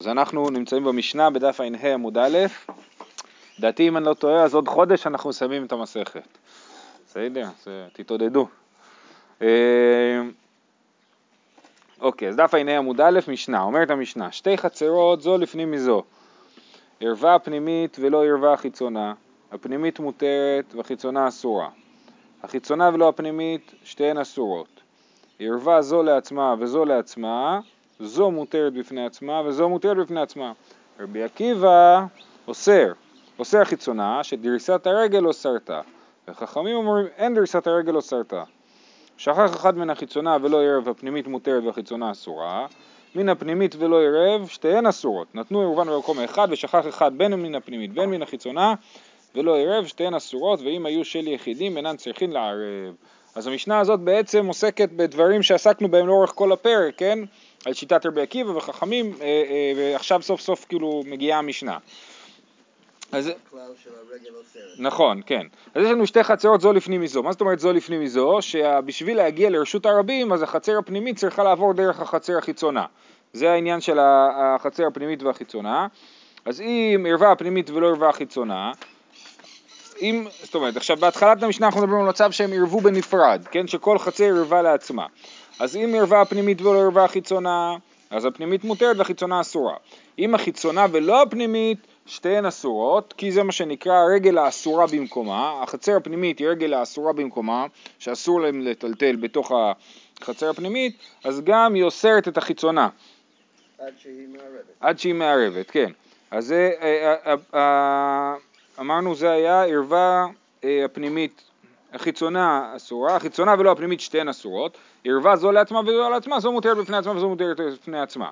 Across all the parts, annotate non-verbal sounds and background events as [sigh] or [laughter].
אז אנחנו נמצאים במשנה בדף ע"ה עמוד א', לדעתי אם אני לא טועה אז עוד חודש אנחנו מסיימים את המסכת. בסדר? תתעודדו. אה, אוקיי, אז דף ע"ה עמוד א', משנה, אומרת המשנה, שתי חצרות זו לפנים מזו, ערווה פנימית ולא ערווה חיצונה, הפנימית מותרת והחיצונה אסורה. החיצונה ולא הפנימית שתיהן אסורות. ערווה זו לעצמה וזו לעצמה, זו מותרת בפני עצמה וזו מותרת בפני עצמה. רבי עקיבא אוסר, אוסר חיצונה שדריסת הרגל לא סרטה, וחכמים אומרים אין דריסת הרגל לא סרטה. שכח אחד מן החיצונה ולא ערב הפנימית מותרת והחיצונה אסורה, מן הפנימית ולא ערב שתיהן אסורות. נתנו ערבן במקום אחד ושכח אחד בין מן הפנימית בין מן החיצונה ולא ערב שתיהן אסורות ואם היו של יחידים אינן צריכים לערב. אז המשנה הזאת בעצם עוסקת בדברים שעסקנו בהם לאורך כל הפרק, כן? על שיטת רבי עקיבא וחכמים, אה, אה, ועכשיו סוף סוף כאילו מגיעה המשנה. אז... נכון, כן. אז יש לנו שתי חצרות זו לפנים מזו. מה זאת אומרת זו לפנים מזו? שבשביל להגיע לרשות הרבים, אז החצר הפנימית צריכה לעבור דרך החצר החיצונה. זה העניין של החצר הפנימית והחיצונה. אז אם ערווה הפנימית ולא ערווה החיצונה, אם, זאת אומרת, עכשיו בהתחלת המשנה אנחנו מדברים על מצב שהם ערבו בנפרד, כן? שכל חצר ערווה לעצמה. אז אם ערווה הפנימית ולא ערווה החיצונה, אז הפנימית מותרת והחיצונה אסורה. אם החיצונה ולא הפנימית, שתיהן אסורות, כי זה מה שנקרא הרגל האסורה במקומה. החצר הפנימית היא רגל האסורה במקומה, שאסור להם לטלטל בתוך החצר הפנימית, אז גם היא אוסרת את החיצונה. עד שהיא מערבת. עד שהיא מערבת, כן. אז זה, אה, אה, אה, אמרנו זה היה ערווה הפנימית החיצונה אסורה, החיצונה ולא הפנימית שתיהן אסורות, ערווה זו לעצמה וזו לעצמה, זו מותרת בפני עצמה וזו מותרת בפני עצמה.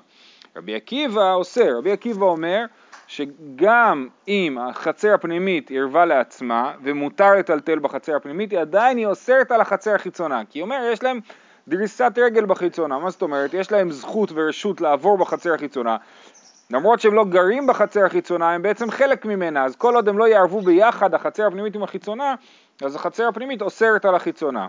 רבי עקיבא אוסר, רבי עקיבא אומר שגם אם החצר הפנימית ערווה לעצמה ומותר לטלטל בחצר הפנימית, היא עדיין היא אוסרת על החצר החיצונה, כי היא אומרת יש להם דריסת רגל בחיצונה, מה זאת אומרת? יש להם זכות ורשות לעבור בחצר החיצונה, למרות שהם לא גרים בחצר החיצונה, הם בעצם חלק ממנה, אז כל עוד הם לא יערבו ביחד, החצר הפנימית עם החיצונה, אז החצר הפנימית אוסרת על החיצונה.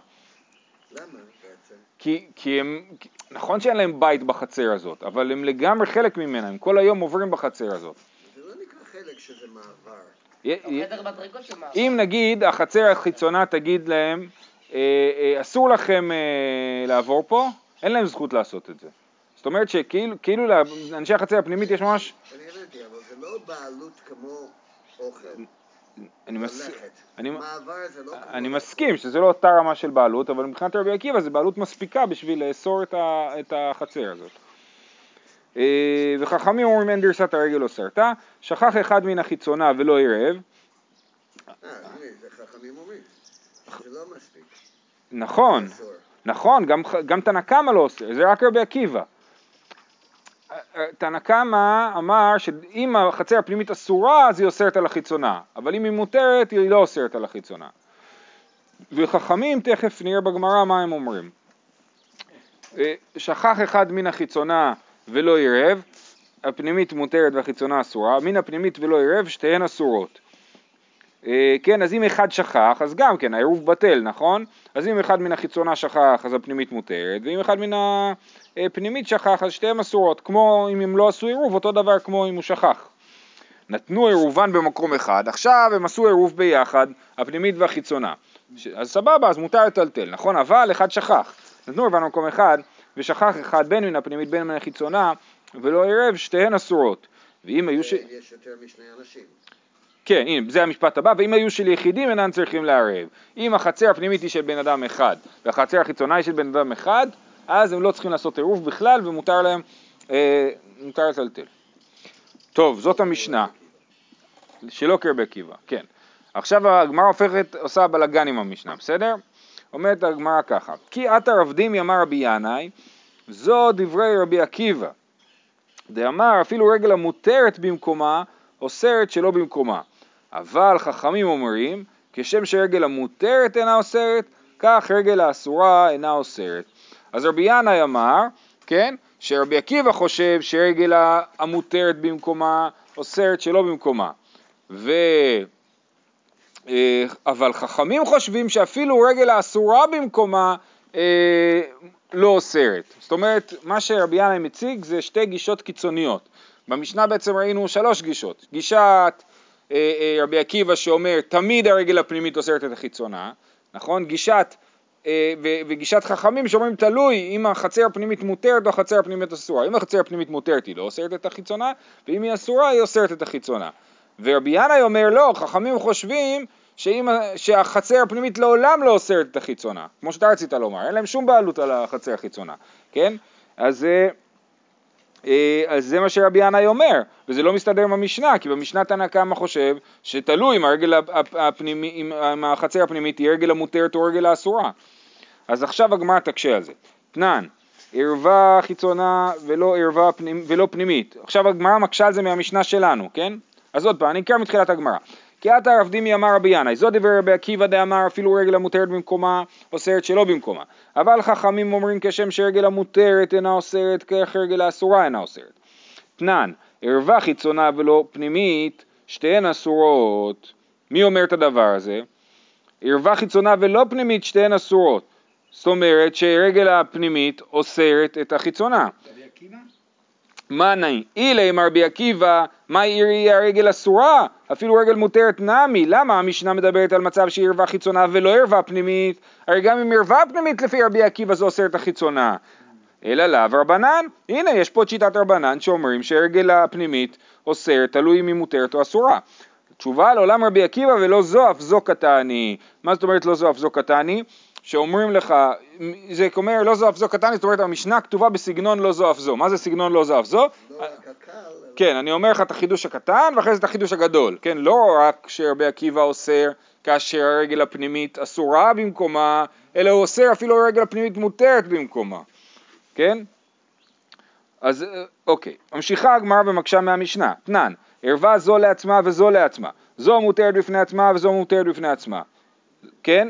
למה בעצם? כי, כי הם, נכון שאין להם בית בחצר הזאת, אבל הם לגמרי חלק ממנה, הם כל היום עוברים בחצר הזאת. זה לא נקרא חלק שזה מעבר. י- י- חדר מדרגות של מעבר. אם נגיד החצר החיצונה תגיד להם, אה, אה, אסור לכם אה, לעבור פה, אין להם זכות לעשות את זה. זאת אומרת שכאילו כאילו לאנשי החצר הפנימית יש ממש, אני הבנתי, אבל זה לא בעלות כמו אוכל. אני, מס, לא. אני מסכים שזה לא אותה רמה של בעלות, אבל מבחינת רבי עקיבא זה בעלות מספיקה בשביל לאסור את, ה, את החצר הזאת. אה, וחכמים אומרים אין דרסת הרגל לא סרטה, שכח אחד מן החיצונה ולא עירב, אה, זה חכמים אומרים. זה לא מספיק. נכון. נכון, גם, גם תנא קמא לא אוסר, זה רק רבי עקיבא. תנא קמא אמר שאם החצר הפנימית אסורה אז היא אוסרת על החיצונה, אבל אם היא מותרת היא לא אוסרת על החיצונה. וחכמים, תכף נראה בגמרא מה הם אומרים. אה, שכח אחד מן החיצונה ולא עירב, הפנימית מותרת והחיצונה אסורה, מן הפנימית ולא עירב, שתיהן אסורות. אה, כן, אז אם אחד שכח, אז גם כן, העירוב בטל, נכון? אז אם אחד מן החיצונה שכח, אז הפנימית מותרת, ואם אחד מן הפנימית שכח, אז שתיהן אסורות. כמו אם הם לא עשו עירוב, אותו דבר כמו אם הוא שכח. נתנו עירובן במקום אחד, עכשיו הם עשו עירוב ביחד, הפנימית והחיצונה. אז סבבה, אז מותר לטלטל, נכון? אבל אחד שכח. נתנו עירובן במקום אחד, ושכח אחד בין מן הפנימית בין מן החיצונה, ולא עירב, שתיהן אסורות. ואם היו ש... יש יותר משני אנשים. כן, הנה, זה המשפט הבא, ואם היו של יחידים אינם צריכים לערב. אם החצר הפנימית היא של בן אדם אחד, והחצר החיצונה היא של בן אדם אחד, אז הם לא צריכים לעשות עירוב בכלל, ומותר להם, אה, מותר לטלטל. טוב, זאת המשנה, שלא כרבי עקיבא, כן. עכשיו הגמרא הופכת, עושה בלאגן עם המשנה, בסדר? אומרת הגמרא ככה, כי עתה רב דימי אמר רבי ינאי, זו דברי רבי עקיבא. דאמר אפילו רגל המותרת במקומה, אוסרת שלא במקומה. אבל חכמים אומרים, כשם שרגל המותרת אינה אוסרת, כך רגל האסורה אינה אוסרת. אז רבי ינאי אמר, כן, שרבי עקיבא חושב שרגל המותרת במקומה אוסרת שלא במקומה. ו... אה, אבל חכמים חושבים שאפילו רגל האסורה במקומה אה, לא אוסרת. זאת אומרת, מה שרבי ינאי מציג זה שתי גישות קיצוניות. במשנה בעצם ראינו שלוש גישות, גישת רבי עקיבא שאומר תמיד הרגל הפנימית אוסרת את החיצונה, נכון? גישת אה, וגישת חכמים שאומרים תלוי אם החצר הפנימית מותרת או החצר הפנימית אסורה. אם החצר הפנימית מותרת היא לא אוסרת את החיצונה, ואם היא אסורה היא אוסרת את החיצונה. ורבי ינאי אומר לא, חכמים חושבים שאם, שהחצר הפנימית לעולם לא אוסרת את החיצונה, כמו שאתה רצית לומר, אין להם שום בעלות על החצר החיצונה, כן? אז, אה, אה, אז זה מה שרבי ינאי אומר, וזה לא מסתדר עם המשנה, כי במשנה תנא קמא חושב שתלוי אם, הפנימי, אם החצר הפנימית היא הרגל המותרת או הרגל האסורה. אז עכשיו הגמרא תקשה על זה. תנן, ערווה חיצונה ולא ערווה פנימ, ולא פנימית. עכשיו הגמרא מקשה על זה מהמשנה שלנו, כן? אז עוד פעם, אני אקרא מתחילת הגמרא. כי עתה רב דימי אמר רבי ינאי, זו דבר רבי עקיבא דאמר אפילו רגל המותרת במקומה, אוסרת שלא במקומה. אבל חכמים אומרים כשם שרגל המותרת אינה אוסרת, כך רגל האסורה אינה אוסרת. תנן, ערווה חיצונה ולא פנימית, שתיהן אסורות. מי אומר את הדבר הזה? ערווה חיצונה ולא פנימית, שתיהן אסורות. זאת אומרת שרגל הפנימית אוסרת את החיצונה. מה נאי? אילי מר בי עקיבא, מה היא הרגל אסורה? אפילו רגל מותרת נמי. למה המשנה מדברת על מצב שהיא ערווה חיצונה ולא ערווה פנימית? הרי גם אם ערווה פנימית לפי רבי עקיבא זה אוסר את החיצונה. אלא לאו רבנן, הנה יש פה את שיטת רבנן שאומרים שהרגל הפנימית אוסרת, תלוי אם היא מותרת או אסורה. תשובה לעולם רבי עקיבא ולא זו אף זו קטני. מה זאת אומרת לא זו אף זו קטני? שאומרים לך, זה אומר לא זו אף זו קטן, זאת אומרת המשנה כתובה בסגנון לא זו אף זו. מה זה סגנון לא זו אף זו? לא כן, אני אומר לך את החידוש הקטן ואחרי זה את החידוש הגדול. כן, לא רק שרבי עקיבא אוסר כאשר הרגל הפנימית אסורה במקומה, אלא הוא אוסר אפילו הרגל הפנימית מותרת במקומה. כן? אז אוקיי, ממשיכה הגמרא ומקשה מהמשנה. תנן, ערווה זו לעצמה וזו לעצמה. זו מותרת בפני עצמה וזו מותרת בפני עצמה. כן?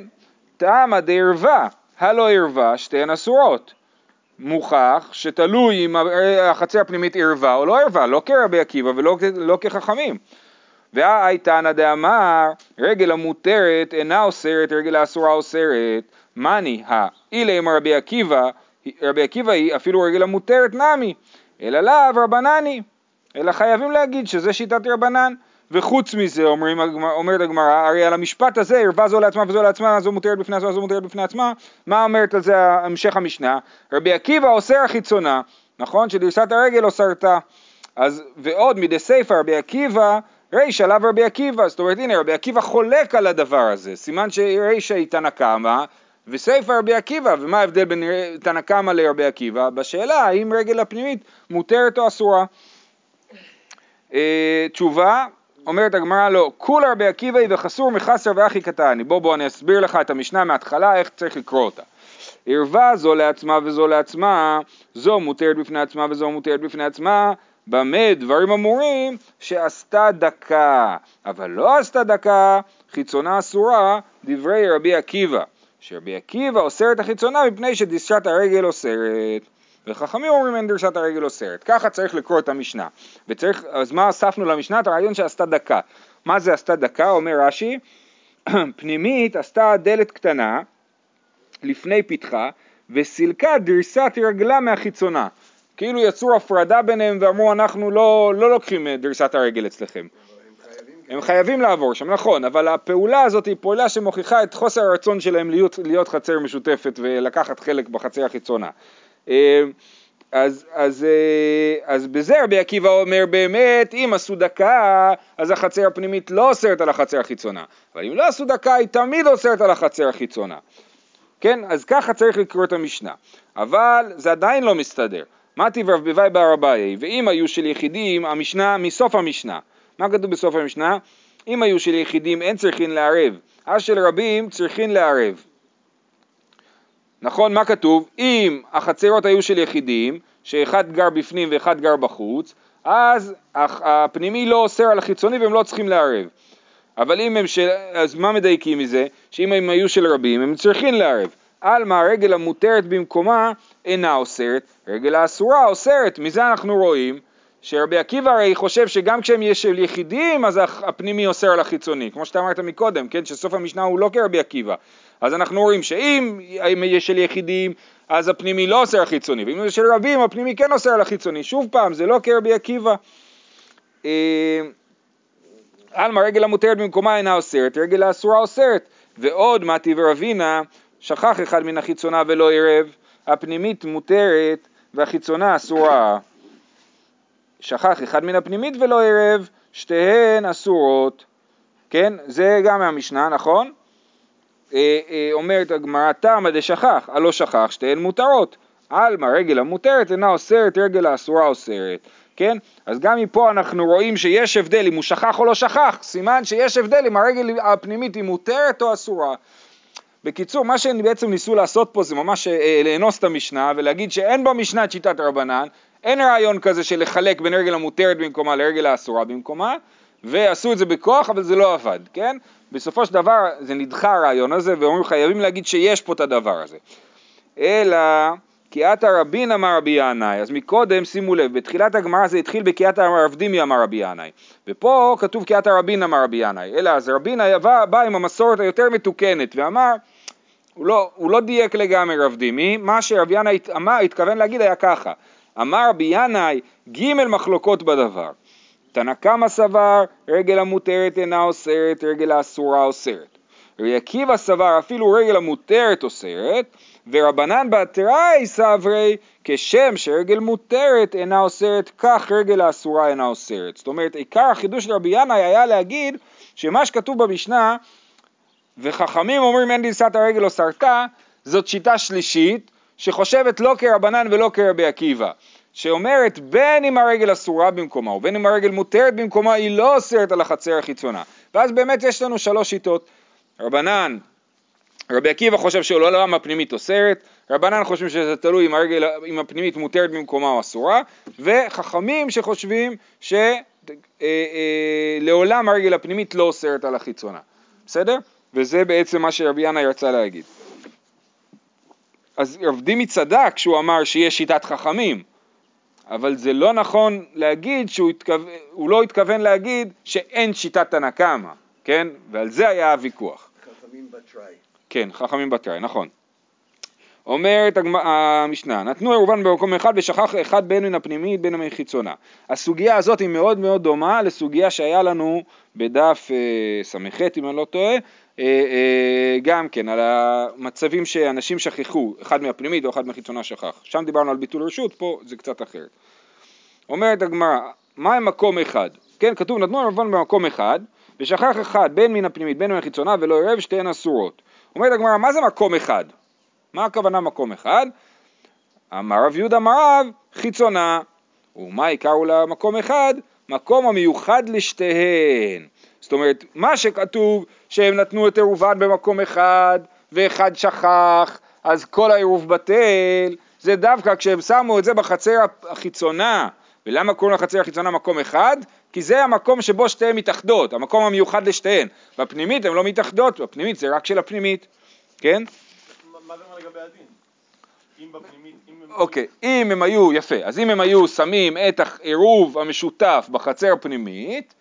תמא דערווה, הלא ערווה שתיהן אסורות. מוכח שתלוי אם החצר הפנימית ערווה או לא ערווה, לא כרבי עקיבא ולא לא כחכמים. והאי תנא דאמר רגל המותרת אינה אוסרת, רגל האסורה אוסרת. מאני האילי אמר רבי עקיבא, רבי עקיבא היא אפילו רגל המותרת נמי, אלא לאו רבנני, אלא חייבים להגיד שזה שיטת רבנן. וחוץ מזה אומרים, אומרת הגמרא, הרי על המשפט הזה ערווה זו לעצמה וזו לעצמה, זו מותרת בפני עצמה, זו מותרת בפני עצמה, מה אומרת על זה המשך המשנה? רבי עקיבא אוסר החיצונה, נכון? שדריסת הרגל אוסרתה, אז ועוד מדי סיפא רבי עקיבא רישא לאו רבי עקיבא, זאת אומרת הנה רבי עקיבא חולק על הדבר הזה, סימן שרישא היא תנא קמא וסיפא רבי עקיבא, ומה ההבדל בין תנא קמא לרבי עקיבא? בשאלה האם רגל הפנימית מותרת או אסורה. אה, תשובה, אומרת הגמרא לא, כול רבי עקיבא וחסור מחסר ואחי קטני. בוא בוא אני אסביר לך את המשנה מההתחלה איך צריך לקרוא אותה. ערווה זו לעצמה וזו לעצמה, זו מותרת בפני עצמה וזו מותרת בפני עצמה, במה דברים אמורים שעשתה דקה, אבל לא עשתה דקה, חיצונה אסורה, דברי רבי עקיבא, שרבי עקיבא אוסר את החיצונה מפני שדשת הרגל אוסרת. וחכמים אומרים אין דרשת הרגל אוסרת. ככה צריך לקרוא את המשנה. וצריך, אז מה אספנו למשנה? את הרעיון שעשתה דקה. מה זה עשתה דקה? אומר רש"י, [clears throat] פנימית עשתה דלת קטנה לפני פתחה וסילקה דריסת רגלה מהחיצונה. כאילו יצרו הפרדה ביניהם ואמרו אנחנו לא, לא לוקחים דריסת הרגל אצלכם. הם חייבים לעבור שם, נכון, אבל הפעולה הזאת היא פעולה שמוכיחה את חוסר הרצון שלהם להיות, להיות חצר משותפת ולקחת חלק בחצר החיצונה. אה, אז, אז, אה, אז בזה רבי עקיבא אומר באמת אם עשו דקה אז החצר הפנימית לא אוסרת על החצר החיצונה אבל אם לא עשו דקה היא תמיד אוסרת על החצר החיצונה. כן אז ככה צריך לקרוא את המשנה. אבל זה עדיין לא מסתדר. מה טיב רב ביבי בר אביי ואם היו של יחידים המשנה מסוף המשנה. מה כתוב בסוף המשנה? אם היו של יחידים אין צריכין לערב אז של רבים צריכין לערב נכון, מה כתוב? אם החצרות היו של יחידים, שאחד גר בפנים ואחד גר בחוץ, אז הפנימי לא אוסר על החיצוני והם לא צריכים לערב. אבל אם הם של... אז מה מדייקים מזה? שאם הם היו של רבים, הם צריכים לערב. עלמא הרגל המותרת במקומה אינה אוסרת, רגל האסורה אוסרת. מזה אנחנו רואים שרבי עקיבא הרי חושב שגם כשהם יש של יחידים אז הפנימי אוסר על החיצוני, כמו שאתה אמרת מקודם, כן, שסוף המשנה הוא לא כרבי עקיבא, אז אנחנו רואים שאם יש של יחידים אז הפנימי לא אוסר החיצוני, ואם זה של רבים הפנימי כן אוסר על החיצוני, שוב פעם זה לא כרבי עקיבא, אה, עלמא רגל המותרת במקומה אינה אוסרת, רגל האסורה אוסרת. ועוד מתי ורבינה, שכח אחד מן החיצונה ולא ערב, הפנימית מותרת והחיצונה אסורה. שכח אחד מן הפנימית ולא ערב, שתיהן אסורות. כן? זה גם מהמשנה, נכון? אה, אה, אומרת הגמרא תמא דשכח, הלא שכח, שתיהן מותרות. עלמא רגל המותרת אינה אוסרת, רגל האסורה אוסרת. כן? אז גם מפה אנחנו רואים שיש הבדל אם הוא שכח או לא שכח, סימן שיש הבדל אם הרגל הפנימית היא מותרת או אסורה. בקיצור, מה שהם בעצם ניסו לעשות פה זה ממש אה, לאנוס את המשנה ולהגיד שאין במשנה את שיטת רבנן, אין רעיון כזה של לחלק בין רגל המותרת במקומה לרגל האסורה במקומה, ועשו את זה בכוח, אבל זה לא עבד, כן? בסופו של דבר זה נדחה הרעיון הזה, ואומרים חייבים להגיד שיש פה את הדבר הזה. אלא כי עתה רבין אמר רבי ינאי, אז מקודם שימו לב, בתחילת הגמרא זה התחיל בקי עתה רב דימי אמר רבי ינאי, ופה כתוב כי עתה רבין אמר רבי ינאי, אלא אז רבינה בא, בא עם המסורת היותר מתוקנת ואמר, הוא לא, הוא לא דייק לגמרי רב דימי, מה שרבי ינאי התכוון להגיד היה ככה, אמר רבי ינאי ג' מחלוקות בדבר, תנא קמא סבר רגל המותרת אינה אוסרת, רגל האסורה אוסרת, רבי עקיבא סבר אפילו רגל המותרת אוסרת, ורבנן בתראי סברי כשם שרגל מותרת אינה אוסרת כך רגל האסורה אינה אוסרת. זאת אומרת עיקר החידוש של רבי ינאי היה להגיד שמה שכתוב במשנה וחכמים אומרים אין דלסת הרגל או סרטה זאת שיטה שלישית שחושבת לא כרבנן ולא כרבי עקיבא שאומרת בין אם הרגל אסורה במקומה ובין אם הרגל מותרת במקומה היא לא אוסרת על החצר החיצונה. ואז באמת יש לנו שלוש שיטות. רבנן רבי עקיבא חושב שעולם הפנימית אוסרת, רבנן חושבים שזה תלוי אם, הרגל, אם הפנימית מותרת במקומה או אסורה, וחכמים שחושבים שלעולם אה, אה, הרגל הפנימית לא אוסרת על החיצונה, בסדר? וזה בעצם מה שרבי ינאי רצה להגיד. אז רב דימי צדק כשהוא אמר שיש שיטת חכמים, אבל זה לא נכון להגיד שהוא התכו... לא התכוון להגיד שאין שיטת תנא קמא, כן? ועל זה היה הוויכוח. חכמים בתראי. כן, חכמים בתראי, נכון. אומרת המשנה, נתנו עירובן במקום אחד ושכח אחד בין מן הפנימית בין מן חיצונה. הסוגיה הזאת היא מאוד מאוד דומה לסוגיה שהיה לנו בדף אה, ס"ח אם אני לא טועה, גם כן על המצבים שאנשים שכחו, אחד מהפנימית או אחד מהחיצונה שכח. שם דיברנו על ביטול רשות, פה זה קצת אחרת. אומרת הגמרא, מה עם מקום אחד? כן, כתוב נתנו עירובן במקום אחד ושכח אחד בין מן הפנימית בין מן החיצונה ולא ערב שתיהן אסורות. אומרת הגמרא, מה זה מקום אחד? מה הכוונה מקום אחד? אמר רב יהודה אמר רב, חיצונה. ומה עיקרו למקום אחד? מקום המיוחד לשתיהן. זאת אומרת, מה שכתוב שהם נתנו את עירובן במקום אחד ואחד שכח, אז כל העירוב בטל, זה דווקא כשהם שמו את זה בחצר החיצונה. ולמה קוראים לחצר החיצונה מקום אחד? כי זה המקום שבו שתיהן מתאחדות, המקום המיוחד לשתיהן. בפנימית הן לא מתאחדות, בפנימית זה רק של הפנימית, כן? מה זה אומר לגבי הדין? אוקיי, אם הם היו, יפה, אז אם הם היו שמים את העירוב המשותף בחצר הפנימית,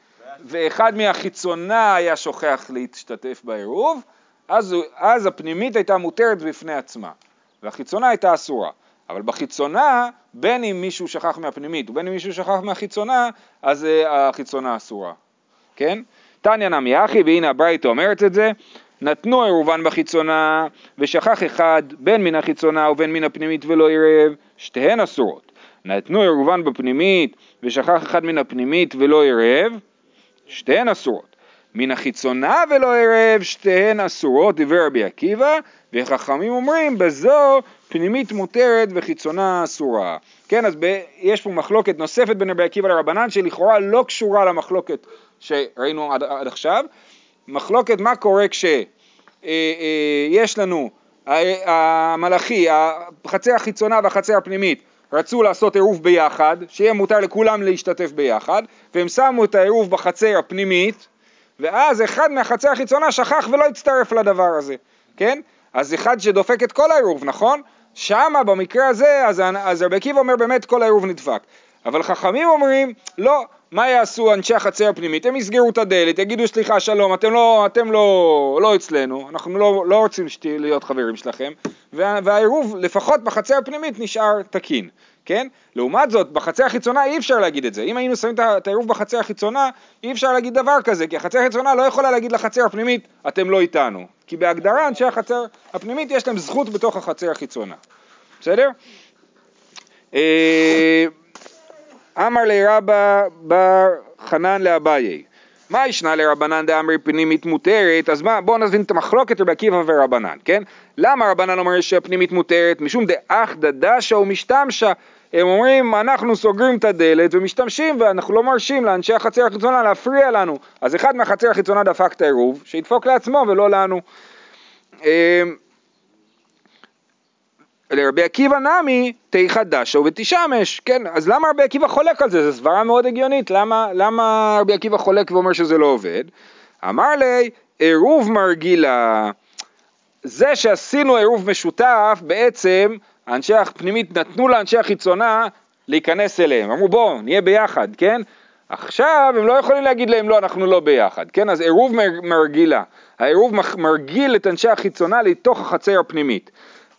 ואחד מהחיצונה היה שוכח להשתתף בעירוב, אז, אז הפנימית הייתה מותרת בפני עצמה, והחיצונה הייתה אסורה. אבל בחיצונה, בין אם מישהו שכח מהפנימית ובין אם מישהו שכח מהחיצונה, אז uh, החיצונה אסורה, כן? תניא נמי אחי, והנה הברייתא אומרת את זה, נתנו עירובן בחיצונה, ושכח אחד בין מן החיצונה ובין מן הפנימית ולא עירב, שתיהן אסורות. נתנו עירובן בפנימית, ושכח אחד מן הפנימית ולא עירב, שתיהן אסורות. מן החיצונה ולא ערב, שתיהן אסורות, דברי רבי עקיבא, וחכמים אומרים בזו פנימית מותרת וחיצונה אסורה. כן, אז ב, יש פה מחלוקת נוספת בין רבי עקיבא לרבנן, שלכאורה לא קשורה למחלוקת שראינו עד, עד עכשיו. מחלוקת מה קורה כשיש אה, אה, לנו המלאכי, החצר החיצונה והחצר הפנימית רצו לעשות עירוב ביחד, שיהיה מותר לכולם להשתתף ביחד, והם שמו את העירוב בחצר הפנימית, ואז אחד מהחצר החיצונה שכח ולא הצטרף לדבר הזה, כן? אז אחד שדופק את כל העירוב, נכון? שמה במקרה הזה, אז, אז רבי עקיבא אומר באמת כל העירוב נדפק. אבל חכמים אומרים, לא, מה יעשו אנשי החצר הפנימית? הם יסגרו את הדלת, יגידו סליחה שלום, אתם לא, אתם לא, לא אצלנו, אנחנו לא, לא רוצים להיות חברים שלכם, וה, והעירוב לפחות בחצר הפנימית נשאר תקין, כן? לעומת זאת, בחצר החיצונה אי אפשר להגיד את זה. אם היינו שמים את העירוב בחצר החיצונה, אי אפשר להגיד דבר כזה, כי החצר החיצונה לא יכולה להגיד לחצר הפנימית, אתם לא איתנו. כי בהגדרה אנשי החצר הפנימית יש להם זכות בתוך החצר החיצונה. בסדר? אה, אמר לי רבא בר חנן לאביי, מה ישנה לרבנן דאמרי פנימית מותרת? אז מה, בואו נבין את המחלוקת רבי עקיבא ורבנן, כן? למה רבנן אומר שהפנימית מותרת? משום דאח דדשה ומשתמשה. הם אומרים, אנחנו סוגרים את הדלת ומשתמשים ואנחנו לא מרשים לאנשי החצר החיצונה להפריע לנו. אז אחד מהחצר החיצונה דפק את העירוב, שידפוק לעצמו ולא לנו. לרבי עקיבא נמי תיכא דשא ותשמש, כן, אז למה רבי עקיבא חולק על זה? זו סברה מאוד הגיונית, למה, למה רבי עקיבא חולק ואומר שזה לא עובד? אמר לי, עירוב מרגילה, זה שעשינו עירוב משותף, בעצם אנשי הפנימית נתנו לאנשי החיצונה להיכנס אליהם, אמרו בואו נהיה ביחד, כן? עכשיו הם לא יכולים להגיד להם לא, אנחנו לא ביחד, כן? אז עירוב מרגילה, העירוב מרגיל את אנשי החיצונה לתוך החצר הפנימית.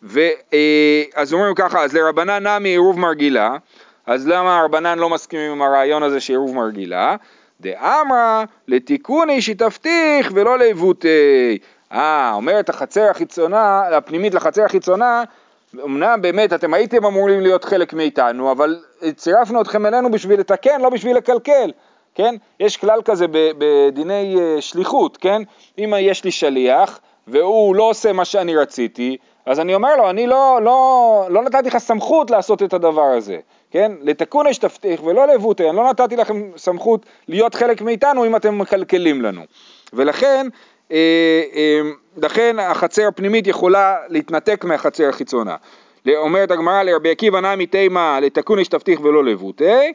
ואז אומרים ככה, אז לרבנן נמי עירוב מרגילה, אז למה הרבנן לא מסכימים עם הרעיון הזה שעירוב מרגילה? דאמרה לתיקוני שתבטיח ולא לעיוותי. אה, אומרת החצר החיצונה, הפנימית לחצר החיצונה, אמנם באמת אתם הייתם אמורים להיות חלק מאיתנו, אבל צירפנו אתכם אלינו בשביל לתקן, לא בשביל לקלקל, כן? יש כלל כזה בדיני אה, שליחות, כן? אם יש לי שליח והוא לא עושה מה שאני רציתי, אז אני אומר לו, אני לא, לא, לא נתתי לך סמכות לעשות את הדבר הזה, כן? לתקון יש תפתיח ולא לבוטי, אני לא נתתי לכם סמכות להיות חלק מאיתנו אם אתם מקלקלים לנו. ולכן, אה, אה, לכן החצר הפנימית יכולה להתנתק מהחצר החיצונה. אומרת הגמרא לרבי עקיבא נמי תימה לתקון יש תפתיח ולא לבוטי,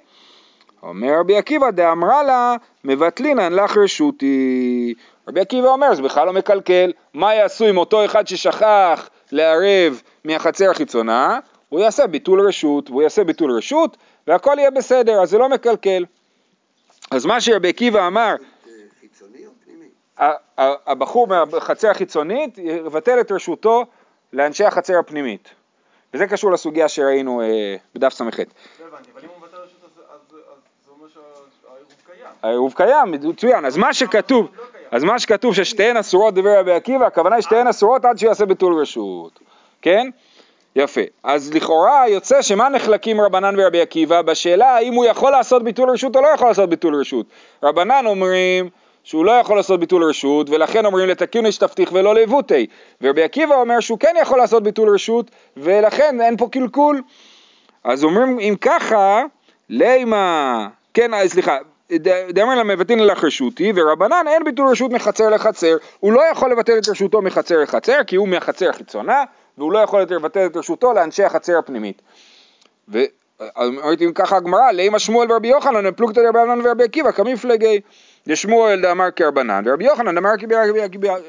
אומר רבי עקיבא דאמרה לה מבטלינן לך רשותי. רבי עקיבא אומר זה בכלל לא מקלקל, מה יעשו עם אותו אחד ששכח לערב מהחצר החיצונה, הוא יעשה ביטול רשות, והוא יעשה ביטול רשות, והכל יהיה בסדר, אז זה לא מקלקל. אז מה שרבי עקיבא אמר, פנימי? הבחור מהחצר החיצונית יבטל את רשותו לאנשי החצר הפנימית. וזה קשור לסוגיה שראינו אה, בדף ס"ח. לא הבנתי, אבל אם הוא מבטל רשות אז זה אומר שהעירוב קיים. העירוב קיים, מצוין, אז מה שכתוב, אז מה שכתוב ששתיהן אסורות דברי רבי עקיבא, הכוונה היא שתיהן אסורות עד שיעשה ביטול רשות, כן? יפה. אז לכאורה יוצא שמה נחלקים רבנן ורבי עקיבא בשאלה האם הוא יכול לעשות ביטול רשות או לא יכול לעשות ביטול רשות. רבנן אומרים שהוא לא יכול לעשות ביטול רשות ולכן אומרים לתקין יש תפתיח ולא לבוטי ורבי עקיבא אומר שהוא כן יכול לעשות ביטול רשות ולכן אין פה קלקול. אז אומרים אם ככה לימה, כן אה, סליחה, דאמר למבטין לך רשותי ורבנן אין ביטול רשות מחצר לחצר, הוא לא יכול לבטל את רשותו מחצר לחצר כי הוא מהחצר החיצונה והוא לא יכול לבטל את רשותו לאנשי החצר הפנימית. ואמרתי אם ככה הגמרא, לימה שמואל ורבי יוחנן פלוגתא דרבי אמנן ורבי עקיבא כמפלגי דשמואל דאמר כרבנן ורבי יוחנן דאמר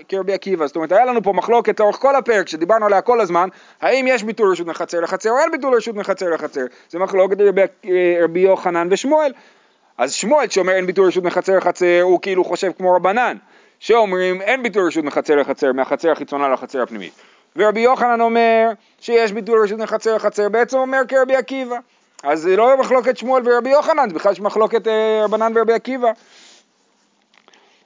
כרבי עקיבא זאת אומרת היה לנו פה מחלוקת לאורך כל הפרק שדיברנו עליה כל הזמן האם יש ביטול רשות מחצר לחצר או אין ביטול רשות מחצר לחצר. זה מחלוקת רבי, רבי יוחנן ושמואל אז שמואל שאומר אין ביטול רשות מחצר לחצר הוא כאילו חושב כמו רבנן שאומרים אין ביטול רשות מחצר לחצר מהחצר החיצונה לחצר הפנימית ורבי יוחנן אומר שיש ביטול רשות מחצר לחצר בעצם אומר כרבי עקיבא אז זה לא מחלוקת שמואל ורבי יוחנן, זה בכלל יש מחלוקת אה, רבנן ורבי עקיבא.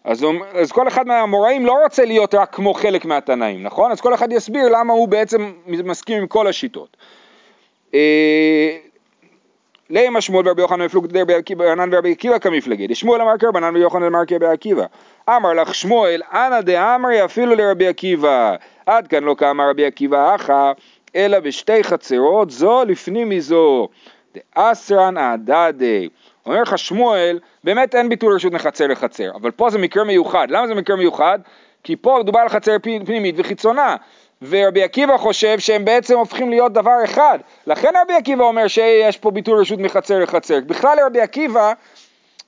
אז, אז כל אחד מהאמוראים לא רוצה להיות רק כמו חלק מהתנאים, נכון? אז כל אחד יסביר למה הוא בעצם מסכים עם כל השיטות. אה, לימה שמואל ורבי יוחנן מפלוגת רבנן ורבי עקיבא כמפלגי, דשמואל אמר כרבנן ויוחנן אמר כרבי עקיבא. אמר לך שמואל, אנא דאמרי אפילו לרבי עקיבא, עד כאן לא כאמר רבי עקיבא אחא, אלא בשתי חצרות זו לפנים מזו, דאסרן אדדי. אומר לך שמואל, באמת אין ביטול רשות מחצר לחצר, אבל פה זה מקרה מיוחד. למה זה מקרה מיוחד? כי פה מדובר על חצר פנימית וחיצונה, ורבי עקיבא חושב שהם בעצם הופכים להיות דבר אחד. לכן רבי עקיבא אומר שיש פה ביטול רשות מחצר לחצר. בכלל לרבי עקיבא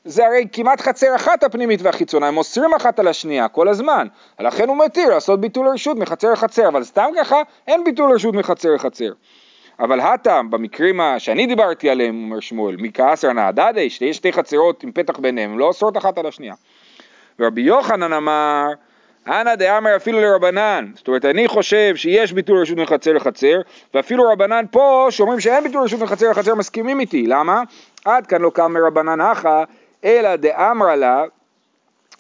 זה הרי כמעט חצר אחת הפנימית והחיצונה, הם אוסרים אחת על השנייה כל הזמן. לכן הוא מתיר לעשות ביטול רשות מחצר לחצר, אבל סתם ככה אין ביטול רשות מחצר לחצר. אבל הטעם, במקרים שאני דיברתי עליהם, אומר שמואל, מכעסר נעדדי, שיש שתי חצרות עם פתח ביניהם, הם לא אוסרות אחת על השנייה. ורבי יוחנן אמר, אנא דאמר אפילו לרבנן, זאת אומרת אני חושב שיש ביטול רשות מחצר לחצר ואפילו רבנן פה שאומרים שאין ביטול רשות מחצר לחצר מסכימים איתי, למה? עד כאן לא קם מרבנן אחא אלא דאמרה לה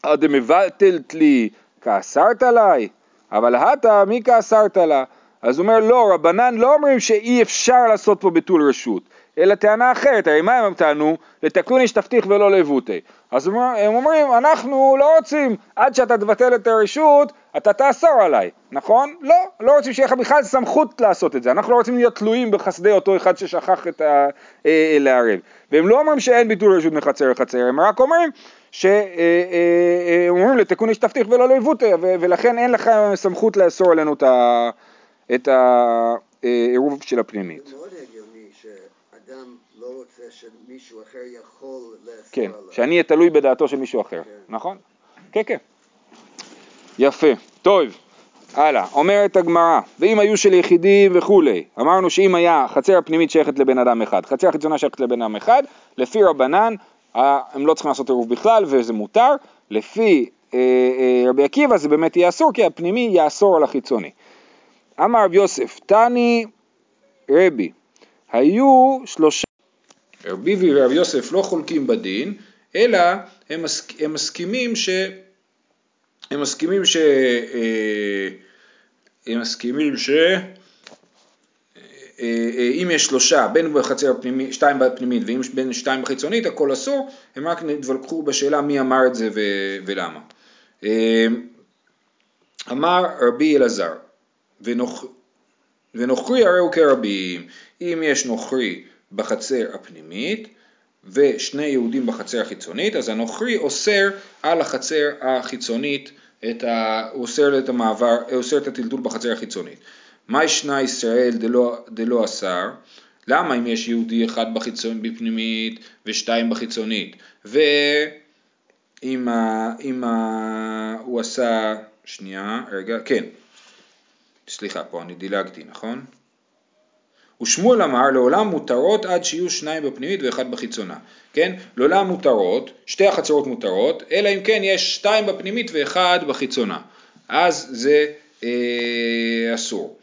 דמבטלת לי כאסרת עליי. אבל הטה מי כאסרת לה? אז הוא אומר לא רבנן לא אומרים שאי אפשר לעשות פה ביטול רשות אלא טענה אחרת, הרי מה הם טענו? לתקוני שתפתיך ולא לבוטי. אז הם אומרים, אנחנו לא רוצים, עד שאתה תבטל את הרשות, אתה תאסור עליי, נכון? לא, לא רוצים שיהיה לך בכלל סמכות לעשות את זה, אנחנו לא רוצים להיות תלויים בחסדי אותו אחד ששכח את ה... אה, לערב. והם לא אומרים שאין ביטול רשות מחצר לחצר, הם רק אומרים שהם אה, אה, אומרים לתקוני שתפתיך ולא לבוטי, ולכן אין לך סמכות לאסור עלינו את העירוב של הפנימית. זה מאוד הגיוני שאדם לא רוצה שמישהו אחר יכול לאסור כן, עליו. שאני אהיה תלוי בדעתו של מישהו אחר, כן. נכון? כן, כן. יפה, טוב, הלאה, אומרת הגמרא, ואם היו של יחידים וכולי, אמרנו שאם היה חצר הפנימית שייכת לבן אדם אחד, חצר החיצונה שייכת לבן אדם אחד, לפי רבנן הם לא צריכים לעשות עירוב בכלל וזה מותר, לפי אה, אה, רבי עקיבא זה באמת יהיה אסור כי הפנימי יאסור על החיצוני. אמר רב יוסף, תני רבי, היו שלושה רבי ורב יוסף לא חולקים בדין, אלא הם, מסכ... הם מסכימים ש... הם מסכימים ש... אה, הם מסכימים ש... אה, אה, אם יש שלושה, בין בחצר הפנימית, שתיים בפנימית ואם בין שתיים בחיצונית, הכל אסור, הם רק נתווכחו בשאלה מי אמר את זה ו... ולמה. אמר רבי אלעזר, ונוכ... ונוכרי הרי הוא כרבים, אם יש נוכרי בחצר הפנימית ושני יהודים בחצר החיצונית, אז הנוכרי אוסר על החצר החיצונית, את ה... הוא אוסר את המעבר, אוסר את הטלטול בחצר החיצונית. מה ישנה ישראל דלא, אסר? למה אם יש יהודי אחד בחיצון, בפנימית ושתיים בחיצונית? ואם ה... ה... הוא עשה, שנייה, רגע, כן, סליחה, פה אני דילגתי, נכון? ושמואל אמר לעולם מותרות עד שיהיו שניים בפנימית ואחד בחיצונה, כן? לעולם מותרות, שתי החצרות מותרות, אלא אם כן יש שתיים בפנימית ואחד בחיצונה, אז זה אה, אסור.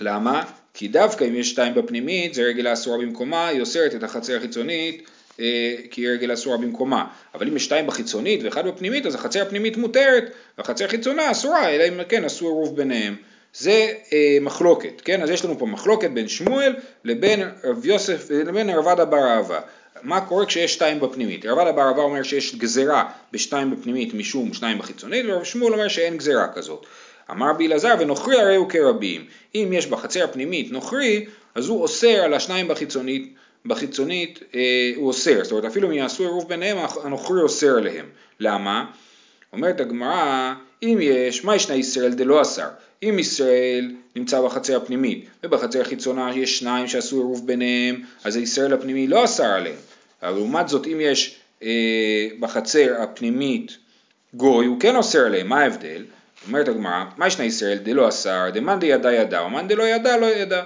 למה? כי דווקא אם יש שתיים בפנימית זה רגל האסורה במקומה, היא אוסרת את החצר החיצונית אה, כי היא רגל אסורה במקומה. אבל אם יש שתיים בחיצונית ואחד בפנימית, אז החצר הפנימית מותרת, והחצר החיצונה אסורה, אלא אם כן עשו עירוב ביניהם. זה אה, מחלוקת, כן? אז יש לנו פה מחלוקת בין שמואל לבין רב יוסף, לבין רבדה בר אהבה. מה קורה כשיש שתיים בפנימית? רבדה בר אהבה אומר שיש גזרה בשתיים בפנימית משום שניים בחיצונית, ורב שמואל אומר שאין גזרה כזאת. אמר בי אלעזר ונוכרי הרי הוא כרבים. אם יש בחצר הפנימית נוכרי, אז הוא אוסר על השניים בחיצונית, בחיצונית אה, הוא אוסר, זאת אומרת אפילו אם יעשו עירוב ביניהם הנוכרי אוסר עליהם. למה? אומרת הגמרא, אם יש, מה ישנה ישראל דלא אסר? אם ישראל נמצא בחצר הפנימית ובחצר החיצונה יש שניים שעשו עירוב ביניהם, אז הישראל הפנימי לא אסר עליהם. אבל לעומת זאת אם יש אה, בחצר הפנימית גוי, הוא כן אוסר עליהם, מה ההבדל? אומרת הגמרא, מה ישנה ישראל דלא אסר, דמאן דידע ידע, ומאן דלא ידע לא ידע,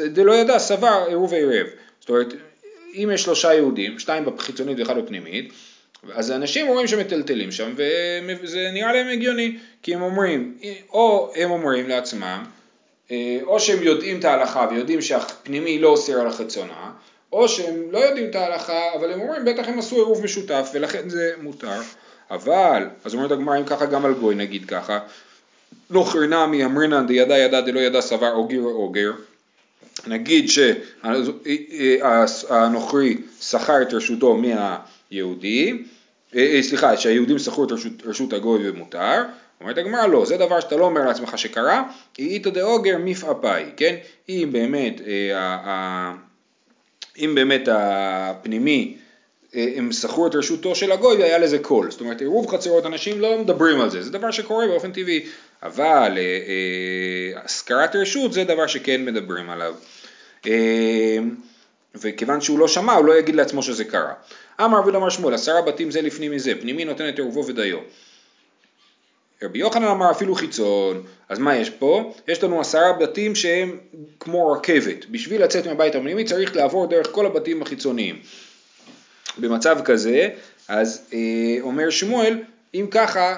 דלא ידע סבר עירוב עירב. זאת אומרת, אם יש שלושה יהודים, שתיים בחיצונית ואחד בפנימית, אז אנשים אומרים שמטלטלים שם וזה נראה להם הגיוני כי הם אומרים, או הם אומרים לעצמם, אה, או שהם יודעים את ההלכה ויודעים שהפנימי לא אוסר על החיצונה, או שהם לא יודעים את ההלכה אבל הם אומרים בטח הם עשו עירוב משותף ולכן זה מותר, אבל, אז אומרת הגמרא אם ככה גם על גוי נגיד ככה, לא חרנמי אמרינן דידע ידע דלא ידע סבר אוגר אוגר נגיד שהנוכרי שכר את רשותו מהיהודי, אה, אה, סליחה, שהיהודים שכרו את רשות, רשות הגוי ומותר, אומרת הגמרא לא, זה דבר שאתה לא אומר לעצמך שקרה, איתא דאוגר מפעפאי, כן? אם באמת, אה, אם באמת הפנימי הם שכרו את רשותו של הגוי והיה לזה קול, זאת אומרת עירוב חצרות אנשים לא מדברים על זה, זה דבר שקורה באופן טבעי, אבל השכרת רשות זה דבר שכן מדברים עליו. וכיוון שהוא לא שמע הוא לא יגיד לעצמו שזה קרה. אמר רבי אמר שמואל עשרה בתים זה לפנים מזה, פנימי נותן את עירובו ודיו. רבי יוחנן אמר אפילו חיצון, אז מה יש פה? יש לנו עשרה בתים שהם כמו רכבת, בשביל לצאת מהבית הפנימי צריך לעבור דרך כל הבתים החיצוניים. במצב כזה, אז אה, אומר שמואל, אם ככה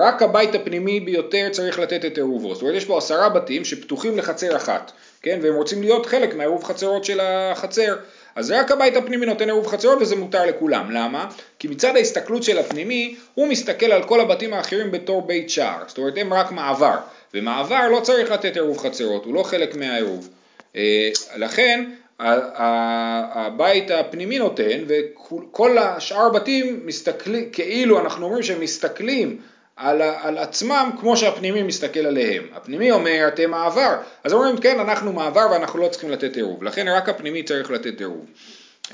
רק הבית הפנימי ביותר צריך לתת את עירובו. זאת אומרת, יש פה עשרה בתים שפתוחים לחצר אחת, כן? והם רוצים להיות חלק מהעירוב חצרות של החצר. אז רק הבית הפנימי נותן עירוב חצרות וזה מותר לכולם. למה? כי מצד ההסתכלות של הפנימי, הוא מסתכל על כל הבתים האחרים בתור בית שער. זאת אומרת, הם רק מעבר. ומעבר לא צריך לתת עירוב חצרות, הוא לא חלק מהעירוב. אה, לכן הבית הפנימי נותן וכל השאר הבתים מסתכלים, כאילו אנחנו אומרים שהם מסתכלים על, על עצמם כמו שהפנימי מסתכל עליהם. הפנימי אומר אתם מעבר, אז אומרים כן אנחנו מעבר ואנחנו לא צריכים לתת עירוב, לכן רק הפנימי צריך לתת עירוב.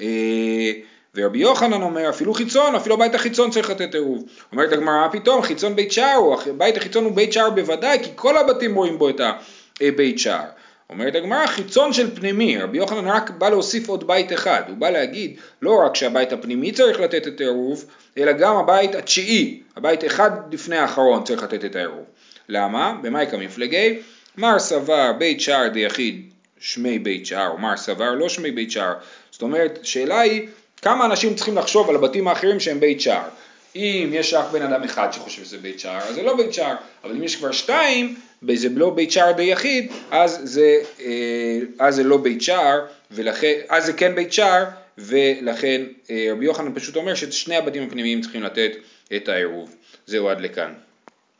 אה, ורבי יוחנן אומר אפילו חיצון, אפילו הבית החיצון צריך לתת עירוב. אומרת הגמרא מה פתאום חיצון בית שער הבית החיצון הוא בית שער בוודאי כי כל הבתים רואים בו את הבית שער. אומרת הגמרא חיצון של פנימי, רבי יוחנן רק בא להוסיף עוד בית אחד, הוא בא להגיד לא רק שהבית הפנימי צריך לתת את העירוב, אלא גם הבית התשיעי, הבית אחד לפני האחרון צריך לתת את העירוב. למה? במאי כמפלגי? מר סבר בית שער דיחיד שמי בית שער, או מר סבר לא שמי בית שער. זאת אומרת, שאלה היא כמה אנשים צריכים לחשוב על הבתים האחרים שהם בית שער. אם יש רק בן אדם אחד שחושב שזה בית שער, אז זה לא בית שער, אבל אם יש כבר שתיים, וזה לא בית שער די יחיד, אז זה, אה, אז זה לא בית שער, ולכן, אז זה כן בית שער, ולכן אה, רבי יוחנן פשוט אומר ששני הבתים הפנימיים צריכים לתת את העירוב. זהו עד לכאן.